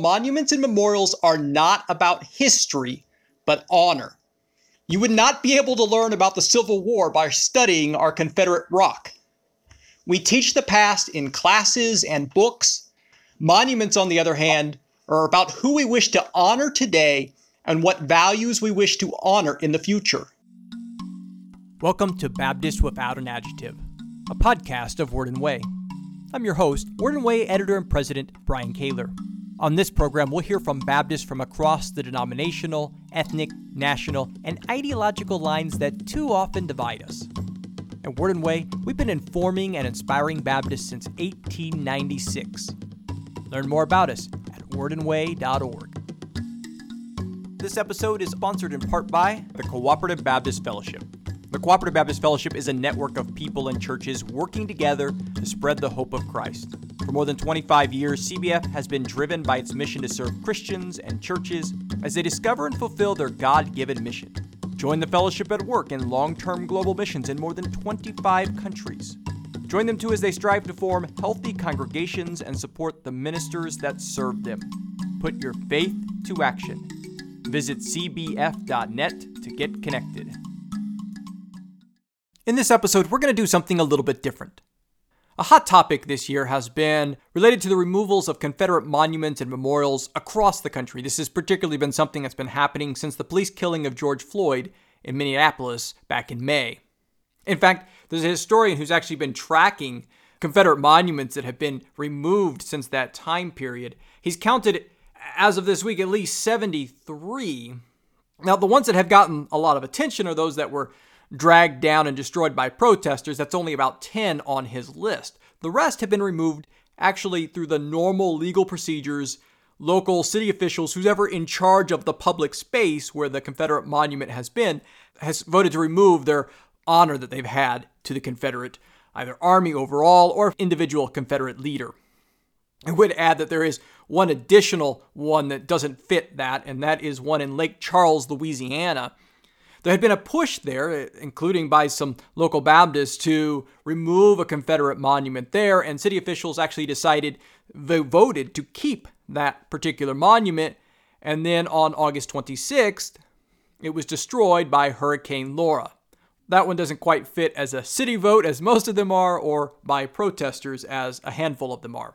Monuments and memorials are not about history, but honor. You would not be able to learn about the Civil War by studying our Confederate rock. We teach the past in classes and books. Monuments, on the other hand, are about who we wish to honor today and what values we wish to honor in the future. Welcome to Baptist Without an Adjective, a podcast of Word and Way. I'm your host, Word and Way editor and president, Brian Kaylor. On this program, we'll hear from Baptists from across the denominational, ethnic, national, and ideological lines that too often divide us. At Word and Way, we've been informing and inspiring Baptists since 1896. Learn more about us at wordandway.org. This episode is sponsored in part by the Cooperative Baptist Fellowship. The Cooperative Baptist Fellowship is a network of people and churches working together to spread the hope of Christ. For more than 25 years, CBF has been driven by its mission to serve Christians and churches as they discover and fulfill their God given mission. Join the fellowship at work in long term global missions in more than 25 countries. Join them too as they strive to form healthy congregations and support the ministers that serve them. Put your faith to action. Visit cbf.net to get connected. In this episode, we're going to do something a little bit different. A hot topic this year has been related to the removals of Confederate monuments and memorials across the country. This has particularly been something that's been happening since the police killing of George Floyd in Minneapolis back in May. In fact, there's a historian who's actually been tracking Confederate monuments that have been removed since that time period. He's counted, as of this week, at least 73. Now, the ones that have gotten a lot of attention are those that were dragged down and destroyed by protesters. That's only about 10 on his list. The rest have been removed actually through the normal legal procedures. Local city officials, who's ever in charge of the public space where the Confederate monument has been, has voted to remove their honor that they've had to the Confederate, either army overall or individual Confederate leader. I would add that there is one additional one that doesn't fit that, and that is one in Lake Charles, Louisiana, there had been a push there, including by some local Baptists, to remove a Confederate monument there, and city officials actually decided, they voted to keep that particular monument. And then on August 26th, it was destroyed by Hurricane Laura. That one doesn't quite fit as a city vote, as most of them are, or by protesters, as a handful of them are.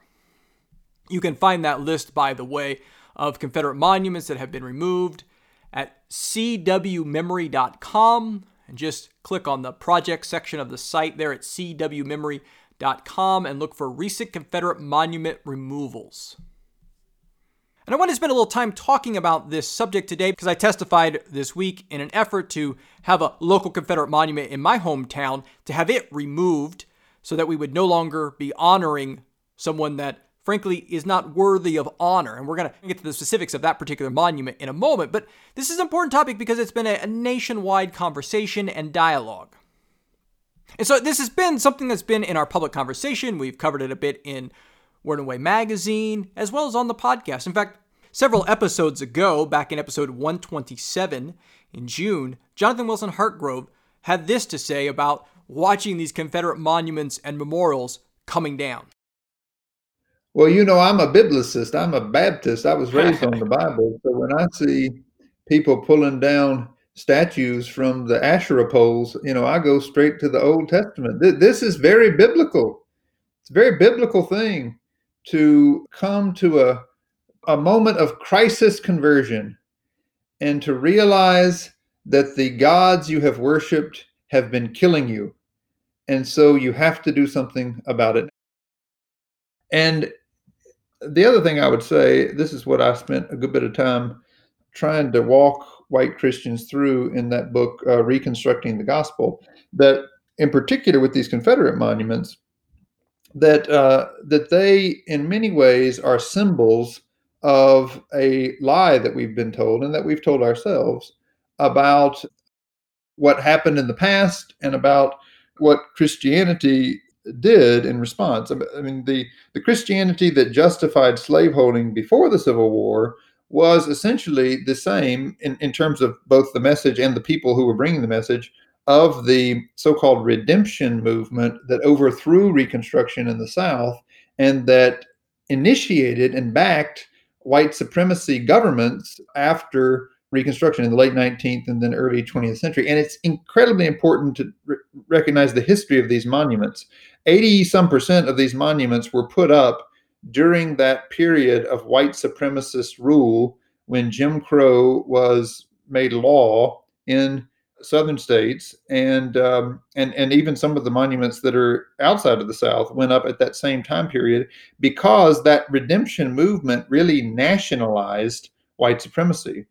You can find that list, by the way, of Confederate monuments that have been removed at cwmemory.com and just click on the project section of the site there at cwmemory.com and look for recent Confederate monument removals. And I want to spend a little time talking about this subject today because I testified this week in an effort to have a local Confederate monument in my hometown to have it removed so that we would no longer be honoring someone that frankly, is not worthy of honor. And we're going to get to the specifics of that particular monument in a moment. But this is an important topic because it's been a, nationwide conversation and dialogue. And so this has been something that's been in our public conversation. We've covered it a bit in Word and Way magazine, as well as on the podcast. In fact, several episodes ago, back in episode 127 in June, Jonathan Wilson Hartgrove had this to say about watching these Confederate monuments and memorials coming down. Well, you know, I'm a biblicist. I'm a Baptist. I was raised on the Bible. So when I see people pulling down statues from the Asherah poles, you know, I go straight to the Old Testament. This is very biblical. It's a very biblical thing to come to a, a moment of crisis conversion and to realize that the gods you have worshiped have been killing you. And so you have to do something about it. And the other thing I would say, this is what I spent a good bit of time trying to walk white Christians through in that book, uh, Reconstructing the Gospel, that in particular with these Confederate monuments, that uh, that they in many ways are symbols of a lie that we've been told and that we've told ourselves about what happened in the past and about what Christianity did in response. I mean, the, the Christianity that justified slaveholding before the Civil War was essentially the same in, in terms of both the message and the people who were bringing the message of the so called redemption movement that overthrew Reconstruction in the South and that initiated and backed white supremacy governments after Reconstruction in the late 19th and then early 20th century. And it's incredibly important to re- recognize the history of these monuments. 80 some percent of these monuments were put up during that period of white supremacist rule when Jim Crow was made law in southern states. And um, and and even some of the monuments that are outside of the south went up at that same time period because that redemption movement really nationalized white supremacy.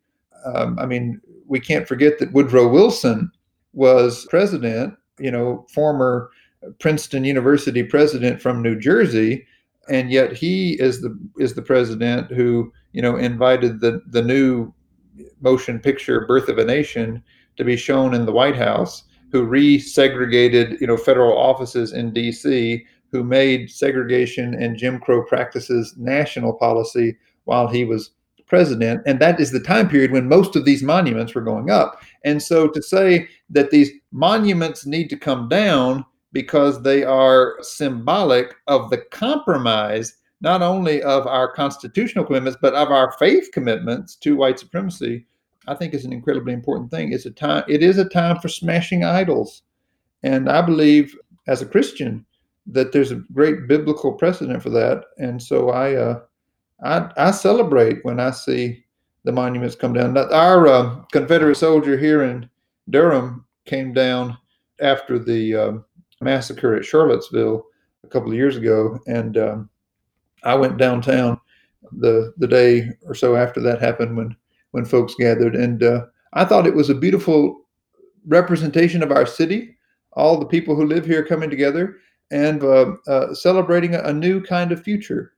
Um, i mean we can't forget that woodrow wilson was president you know former princeton university president from new jersey and yet he is the is the president who you know invited the the new motion picture birth of a nation to be shown in the white house who resegregated you know federal offices in dc who made segregation and jim crow practices national policy while he was president. And that is the time period when most of these monuments were going up. And so to say that these monuments need to come down because they are symbolic of the compromise not only of our constitutional commitments but of our faith commitments to white supremacy. I think is an incredibly important thing. It's a time it is a time for smashing idols. And i believe as a christian that there's a great biblical precedent for that. And so i uh, I, I celebrate when i see the monuments come down. Our uh, confederate soldier here in durham came down after the um, massacre at Charlottesville a couple of years ago, and um, I went downtown the the day or so after that happened when when folks gathered, and uh, I thought it was a beautiful representation of our city, all the people who live here coming together and uh, uh, celebrating a, a new kind of future.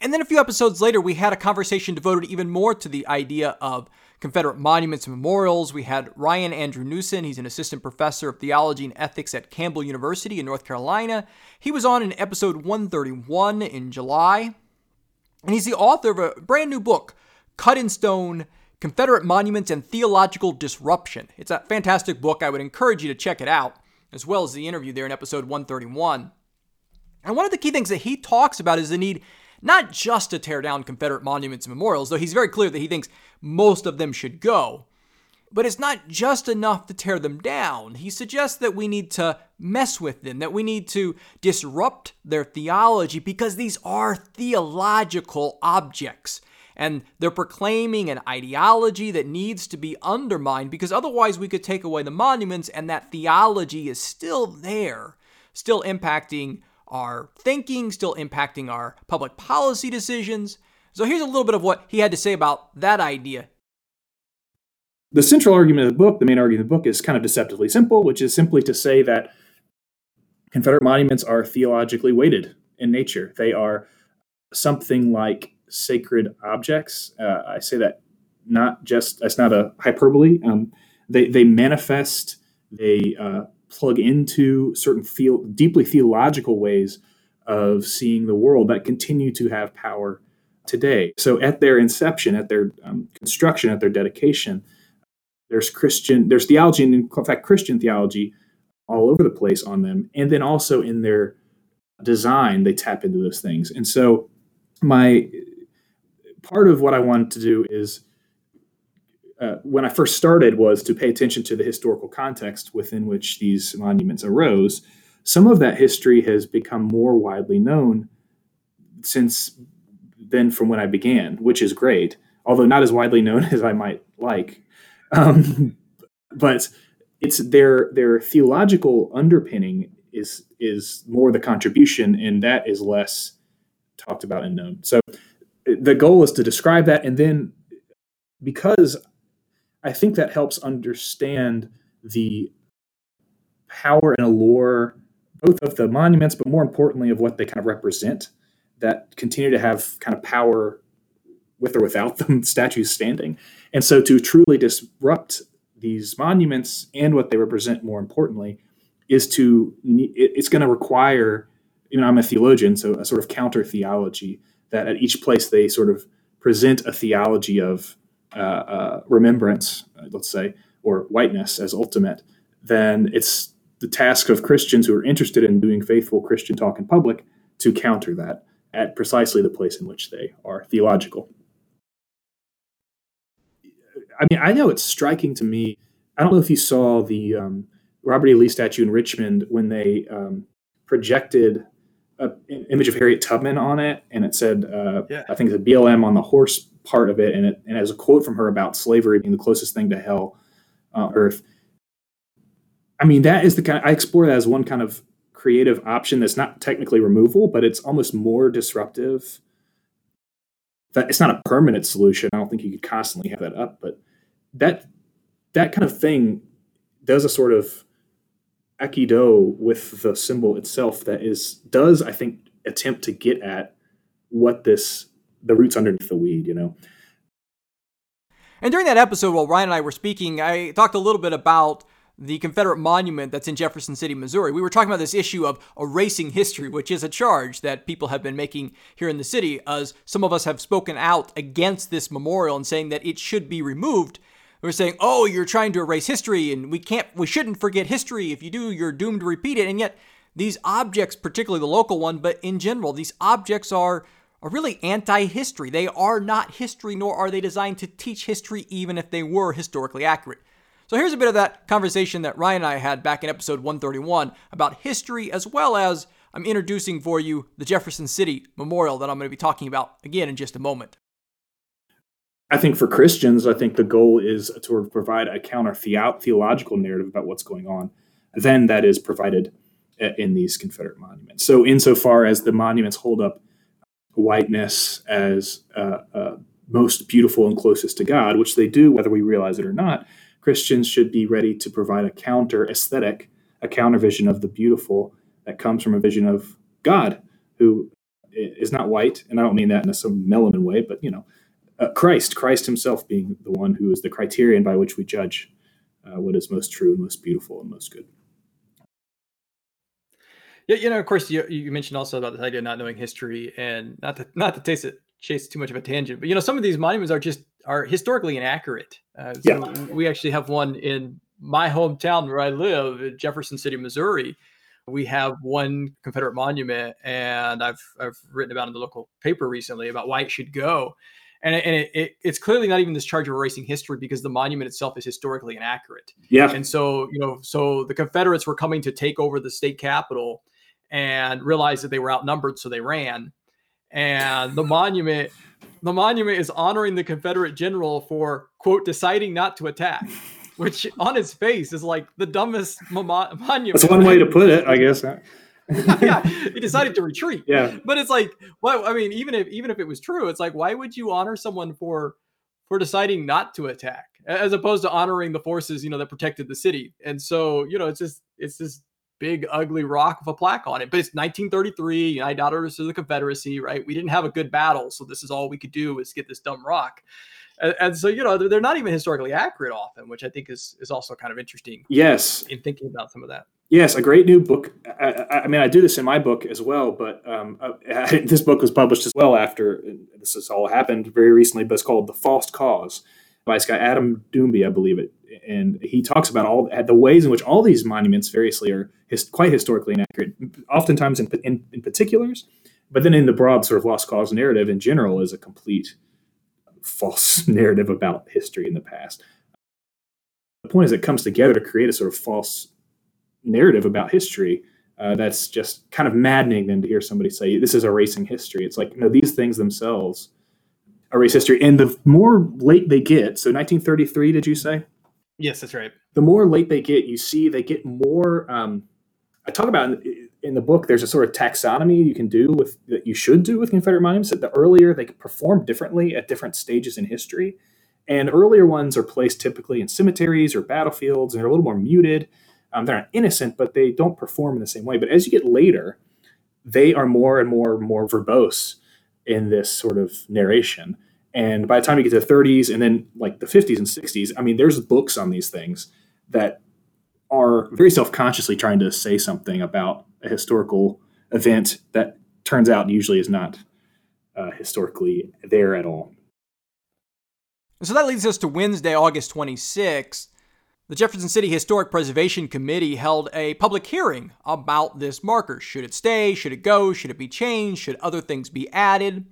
And then a few episodes later, we had a conversation devoted even more to the idea of Confederate monuments and memorials. We had Ryan Andrew Newson. He's an assistant professor of theology and ethics at Campbell University in North Carolina. He was on in episode 131 in July. And he's the author of a brand new book, Cut in Stone Confederate Monuments and Theological Disruption. It's a fantastic book. I would encourage you to check it out, as well as the interview there in episode 131. And one of the key things that he talks about is the need not just to tear down Confederate monuments and memorials, though he's very clear that he thinks most of them should go. But it's not just enough to tear them down. He suggests that we need to mess with them, that we need to disrupt their theology because these are theological objects. And they're proclaiming an ideology that needs to be undermined because otherwise we could take away the monuments and that theology is still there, still impacting our thinking, still impacting our public policy decisions. So here's a little bit of what he had to say about that idea. The central argument of the book, the main argument of the book, is kind of deceptively simple, which is simply to say that Confederate monuments are theologically weighted in nature. They are something like sacred objects. Uh, I say that not just, that's not a hyperbole. Um, they, they manifest, they uh, plug into certain feel, deeply theological ways of seeing the world that continue to have power today. So at their inception, at their um, construction, at their dedication, there's Christian, there's theology, and in fact, Christian theology all over the place on them. And then also in their design, they tap into those things. And so my part of what I wanted to do is uh, when I first started was to pay attention to the historical context within which these monuments arose. Some of that history has become more widely known since then from when I began, which is great, although not as widely known as I might like. Um, but it's their their theological underpinning is is more the contribution, and that is less talked about and known. So the goal is to describe that, and then because I think that helps understand the power and allure, both of the monuments, but more importantly, of what they kind of represent that continue to have kind of power with or without them statues standing. And so to truly disrupt these monuments and what they represent, more importantly, is to it's going to require. You know, I'm a theologian, so a sort of counter theology that at each place they sort of present a theology of remembrance, uh, let's say, or whiteness as ultimate, then it's the task of Christians who are interested in doing faithful Christian talk in public to counter that at precisely the place in which they are theological. I mean, I know it's striking to me. I don't know if you saw the um, Robert E. Lee statue in Richmond when they um, projected a, an image of Harriet Tubman on it, and it said, uh, yeah. I think the BLM on the horse part of it, and it and as a quote from her about slavery being the closest thing to hell uh, earth. I mean, that is the kind. Of, I explore that as one kind of creative option that's not technically removal, but it's almost more disruptive. That it's not a permanent solution. I don't think you could constantly have that up, but that that kind of thing does a sort of aikido with the symbol itself that is does I think attempt to get at what this the roots underneath the weed, you know. And during that episode, while Ryan and I were speaking, I talked a little bit about the Confederate monument that's in Jefferson City, Missouri. We were talking about this issue of erasing history, which is a charge that people have been making here in the city, as some of us have spoken out against this memorial and saying that it should be removed. We're saying, "Oh, you're trying to erase history, and we can't, we shouldn't forget history. If you do, you're doomed to repeat it." And yet, these objects, particularly the local one, but in general, these objects are are really anti-history. They are not history, nor are they designed to teach history, even if they were historically accurate. So here's a bit of that conversation that Ryan and I had back in episode 131 about history, as well as I'm introducing for you the Jefferson City Memorial that I'm going to be talking about again in just a moment. I think for Christians, I think the goal is to provide a counter theological narrative about what's going on. Then that is provided in these Confederate monuments. So, insofar as the monuments hold up whiteness as uh, uh, most beautiful and closest to God, which they do, whether we realize it or not, Christians should be ready to provide a counter aesthetic, a counter vision of the beautiful that comes from a vision of God, who is not white, and I don't mean that in a some melanin way, but you know, uh, Christ, Christ Himself being the one who is the criterion by which we judge uh, what is most true, and most beautiful, and most good. Yeah, you know, of course, you, you mentioned also about this idea of not knowing history, and not to not to taste it, chase too much of a tangent, but you know, some of these monuments are just are historically inaccurate. Uh, so yeah. we actually have one in my hometown where I live, in Jefferson City, Missouri. We have one Confederate monument, and I've I've written about in the local paper recently about why it should go. And, it, and it, it, it's clearly not even this charge of erasing history because the monument itself is historically inaccurate. Yeah. And so, you know, so the Confederates were coming to take over the state capitol and realized that they were outnumbered, so they ran. And the monument the monument is honoring the Confederate general for quote deciding not to attack, which on its face is like the dumbest mo- monument. That's one way to put it, I guess. yeah, he decided to retreat. Yeah, but it's like, well, I mean, even if even if it was true, it's like, why would you honor someone for for deciding not to attack, as opposed to honoring the forces you know that protected the city? And so, you know, it's just it's this big ugly rock with a plaque on it. But it's 1933, United Daughters of the Confederacy, right? We didn't have a good battle, so this is all we could do is get this dumb rock. And, and so you know they're, they're, not even historically accurate often, which I think is is also kind of interesting. Yes, in thinking about some of that. Yes, a great new book. I, I mean, I do this in my book as well, but um, uh, this book was published as well after this has all happened very recently. But it's called "The False Cause" by this guy Adam Domby, I believe it and he talks about all the ways in which all these monuments variously are his, quite historically inaccurate, oftentimes in, in, in, particulars, but then in the broad sort of lost cause narrative in general is a complete false narrative about history in the past. The point is, it comes together to create a sort of false narrative about history. Uh, that's just kind of maddening then to hear somebody say this is erasing history. It's like, you no, these things themselves erase history. And the more late they get, so 1933, did you say? Yes, that's right. The more late they get, you see they get more. Um, I talk about in, in, the book. There's a sort of taxonomy you can do with that you should do with Confederate monuments. That the earlier they perform differently at different stages in history, and earlier ones are placed typically in cemeteries or battlefields, and they're a little more muted. Um, they're not innocent, but they don't perform in the same way. But as you get later, they are more and more and more verbose in this sort of narration. And by the time you get to the 30s and then like the 50s and 60s, I mean, there's books on these things that are very self consciously trying to say something about a historical event that turns out usually is not uh, historically there at all. So that leads us to Wednesday, August 26th, The Jefferson City Historic Preservation Committee held a public hearing about this marker. Should it stay? Should it go? Should it be changed? Should other things be added?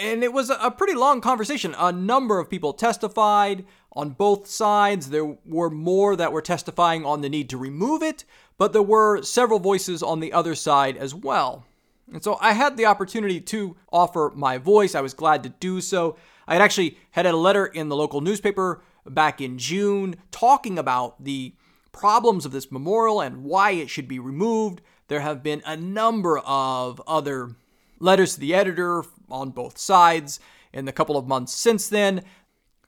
And it was a pretty long conversation. A number of people testified on both sides. There were more that were testifying on the need to remove it, but there were several voices on the other side as well. And so I had the opportunity to offer my voice. I was glad to do so. I had actually had a letter in the local newspaper back in June talking about the problems of this memorial and why it should be removed. There have been a number of other letters to the editor on both sides in the couple of months since then.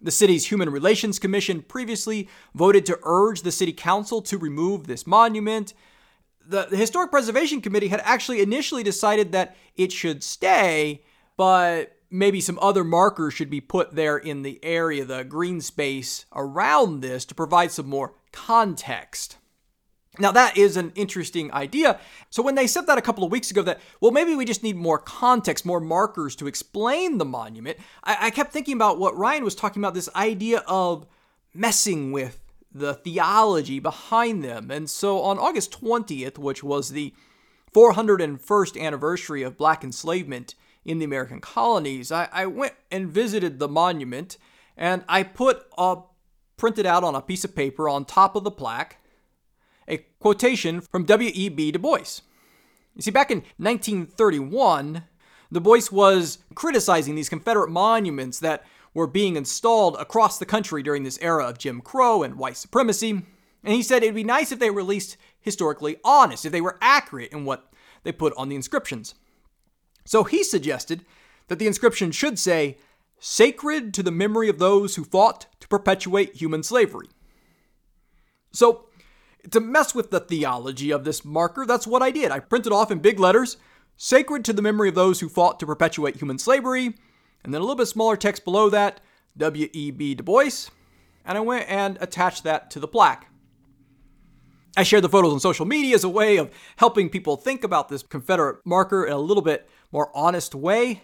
The city's Human Relations Commission previously voted to urge the city council to remove this monument. The, the, Historic Preservation Committee had actually initially decided that it should stay, but maybe some other markers should be put there in the area, the green space around this to provide some more context. Now, that is an interesting idea. So, when they said that a couple of weeks ago, that, well, maybe we just need more context, more markers to explain the monument, I, I kept thinking about what Ryan was talking about this idea of messing with the theology behind them. And so, on August 20th, which was the 401st anniversary of black enslavement in the American colonies, I, I went and visited the monument and I put a printed out on a piece of paper on top of the plaque a quotation from W.E.B. Du Bois. You see, back in 1931, Du Bois was criticizing these Confederate monuments that were being installed across the country during this era of Jim Crow and white supremacy. And he said it'd be nice if they were at least historically honest, if they were accurate in what they put on the inscriptions. So he suggested that the inscription should say, Sacred to the memory of those who fought to perpetuate human slavery. So, to mess with the theology of this marker, that's what I did. I printed off in big letters, Sacred to the memory of those who fought to perpetuate human slavery, and then a little bit smaller text below that, W.E.B. Du Bois, and I went and attached that to the plaque. I shared the photos on social media as a way of helping people think about this Confederate marker in a little bit more honest way.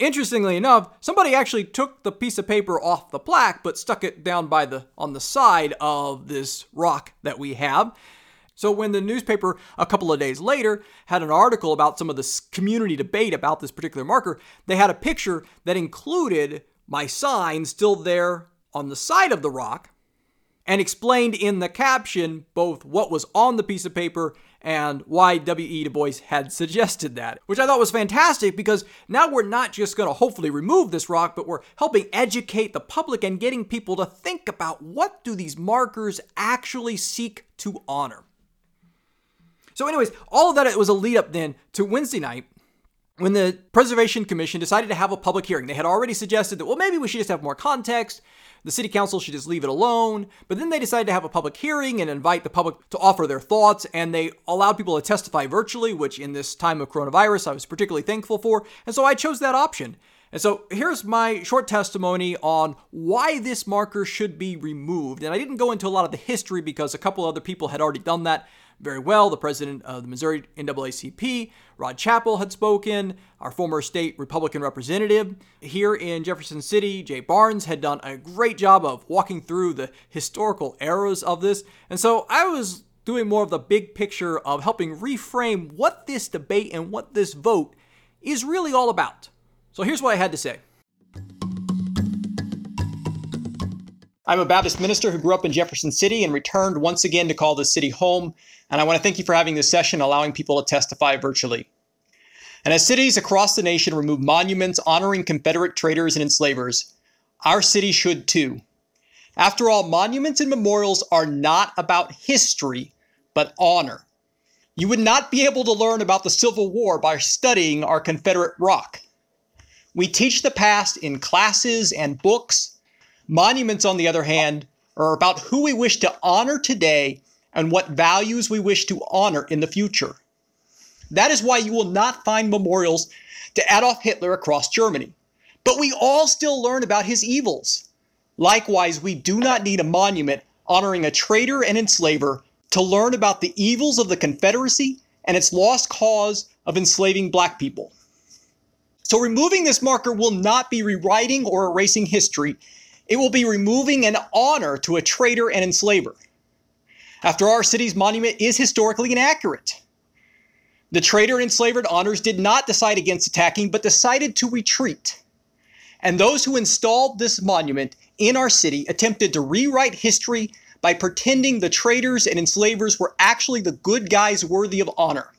Interestingly enough, somebody actually took the piece of paper off the plaque but stuck it down by the on the side of this rock that we have. So when the newspaper a couple of days later had an article about some of the community debate about this particular marker, they had a picture that included my sign still there on the side of the rock and explained in the caption both what was on the piece of paper and why W.E. Du Bois had suggested that, which I thought was fantastic because now we're not just going to hopefully remove this rock, but we're helping educate the public and getting people to think about what do these markers actually seek to honor. So, anyways, all of that it was a lead up then to Wednesday night when the Preservation Commission decided to have a public hearing. They had already suggested that, well, maybe we should just have more context. The city council should just leave it alone. But then they decided to have a public hearing and invite the public to offer their thoughts. And they allowed people to testify virtually, which in this time of coronavirus, I was particularly thankful for. And so I chose that option. And so here's my short testimony on why this marker should be removed. And I didn't go into a lot of the history because a couple other people had already done that very well. The president of the Missouri NAACP, Rod Chapel, had spoken. Our former state Republican representative here in Jefferson City, Jay Barnes, had done a great job of walking through the historical eras of this. And so I was doing more of the big picture of helping reframe what this debate and what this vote is really all about. So here's what I had to say. I'm a Baptist minister who grew up in Jefferson City and returned once again to call the city home. And I want to thank you for having this session, allowing people to testify virtually. And as cities across the nation remove monuments honoring Confederate traitors and enslavers, our city should too. After all, monuments and memorials are not about history, but honor. You would not be able to learn about the Civil War by studying our Confederate rock. We teach the past in classes and books Monuments, on the other hand, are about who we wish to honor today and what values we wish to honor in the future. That is why you will not find memorials to Adolf Hitler across Germany. But we all still learn about his evils. Likewise, we do not need a monument honoring a traitor and enslaver to learn about the evils of the Confederacy and its lost cause of enslaving black people. So, removing this marker will not be rewriting or erasing history. It will be removing an honor to a traitor and enslaver. After our city's monument is historically inaccurate. The traitor and enslavered honors did not decide against attacking, but decided to retreat. And those who installed this monument in our city attempted to rewrite history by pretending the traitors and enslavers were actually the good guys worthy of honor.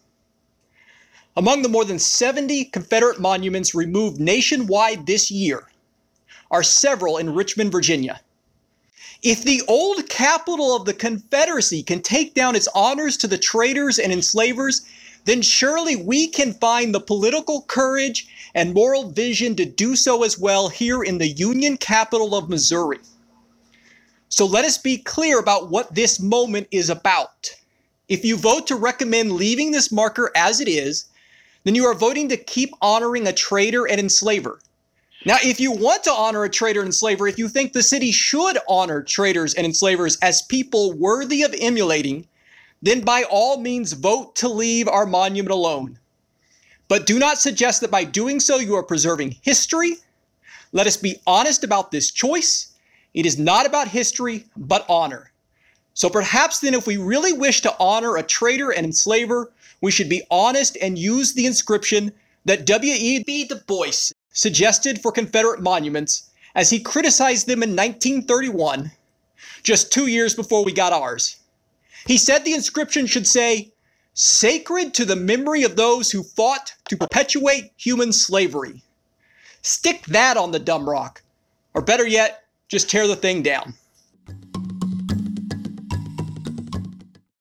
Among the more than 70 Confederate monuments removed nationwide this year are several in Richmond, Virginia. If the old capital of the Confederacy can take down its honors to the traitors and enslavers, then surely we can find the political courage and moral vision to do so as well here in the Union capital of Missouri. So let us be clear about what this moment is about. If you vote to recommend leaving this marker as it is, then you are voting to keep honoring a traitor and enslaver. Now, if you want to honor a traitor and enslaver, if you think the city should honor traitors and enslavers as people worthy of emulating, then by all means vote to leave our monument alone. But do not suggest that by doing so you are preserving history. Let us be honest about this choice. It is not about history, but honor. So perhaps then, if we really wish to honor a traitor and enslaver, we should be honest and use the inscription that W.E.B. Du Bois suggested for Confederate monuments as he criticized them in 1931, just two years before we got ours. He said the inscription should say, Sacred to the memory of those who fought to perpetuate human slavery. Stick that on the dumb rock. Or better yet, just tear the thing down.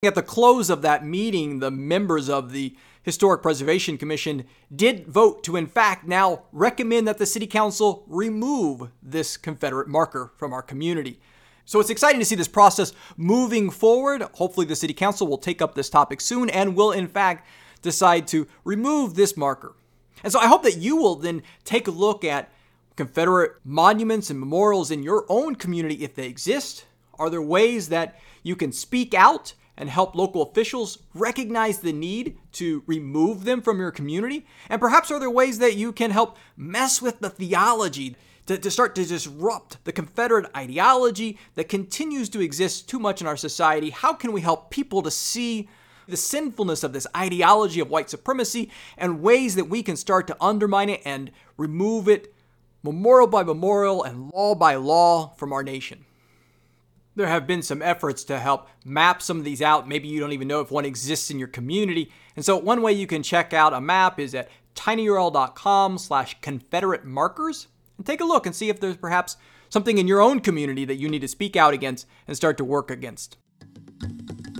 At the close of that meeting, the members of the Historic Preservation Commission did vote to, in fact, now recommend that the City Council remove this Confederate marker from our community. So it's exciting to see this process moving forward. Hopefully, the City Council will take up this topic soon and will, in fact, decide to remove this marker. And so I hope that you will then take a look at Confederate monuments and memorials in your own community if they exist. Are there ways that you can speak out and help local officials recognize the need to remove them from your community? And perhaps are there ways that you can help mess with the theology to, to start to disrupt the Confederate ideology that continues to exist too much in our society? How can we help people to see the sinfulness of this ideology of white supremacy and ways that we can start to undermine it and remove it memorial by memorial and law by law from our nation? There have been some efforts to help map some of these out. Maybe you don't even know if one exists in your community. And so one way you can check out a map is at tinyurl.com slash confederate markers and take a look and see if there's perhaps something in your own community that you need to speak out against and start to work against.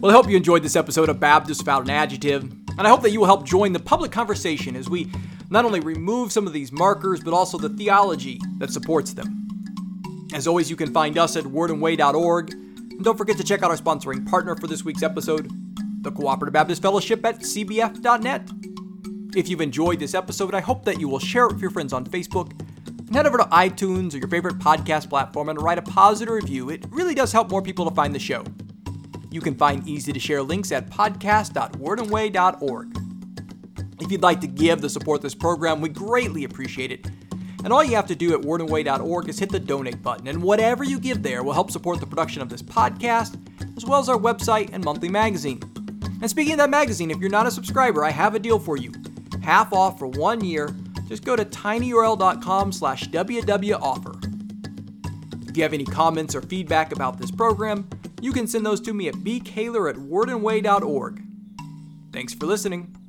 Well, I hope you enjoyed this episode of Baptist Without an Adjective, and I hope that you will help join the public conversation as we not only remove some of these markers, but also the theology that supports them. As always, you can find us at wordandway.org, and don't forget to check out our sponsoring partner for this week's episode, the Cooperative Baptist Fellowship at cbf.net. If you've enjoyed this episode, I hope that you will share it with your friends on Facebook and head over to iTunes or your favorite podcast platform and write a positive review. It really does help more people to find the show. You can find easy to share links at podcast.wordandway.org. If you'd like to give to support this program, we greatly appreciate it. And all you have to do at wordandway.org is hit the donate button, and whatever you give there will help support the production of this podcast, as well as our website and monthly magazine. And speaking of that magazine, if you're not a subscriber, I have a deal for you. Half off for one year. Just go to tinyurl.com slash wwoffer. If you have any comments or feedback about this program, you can send those to me at bkaylor at wordandway.org. Thanks for listening.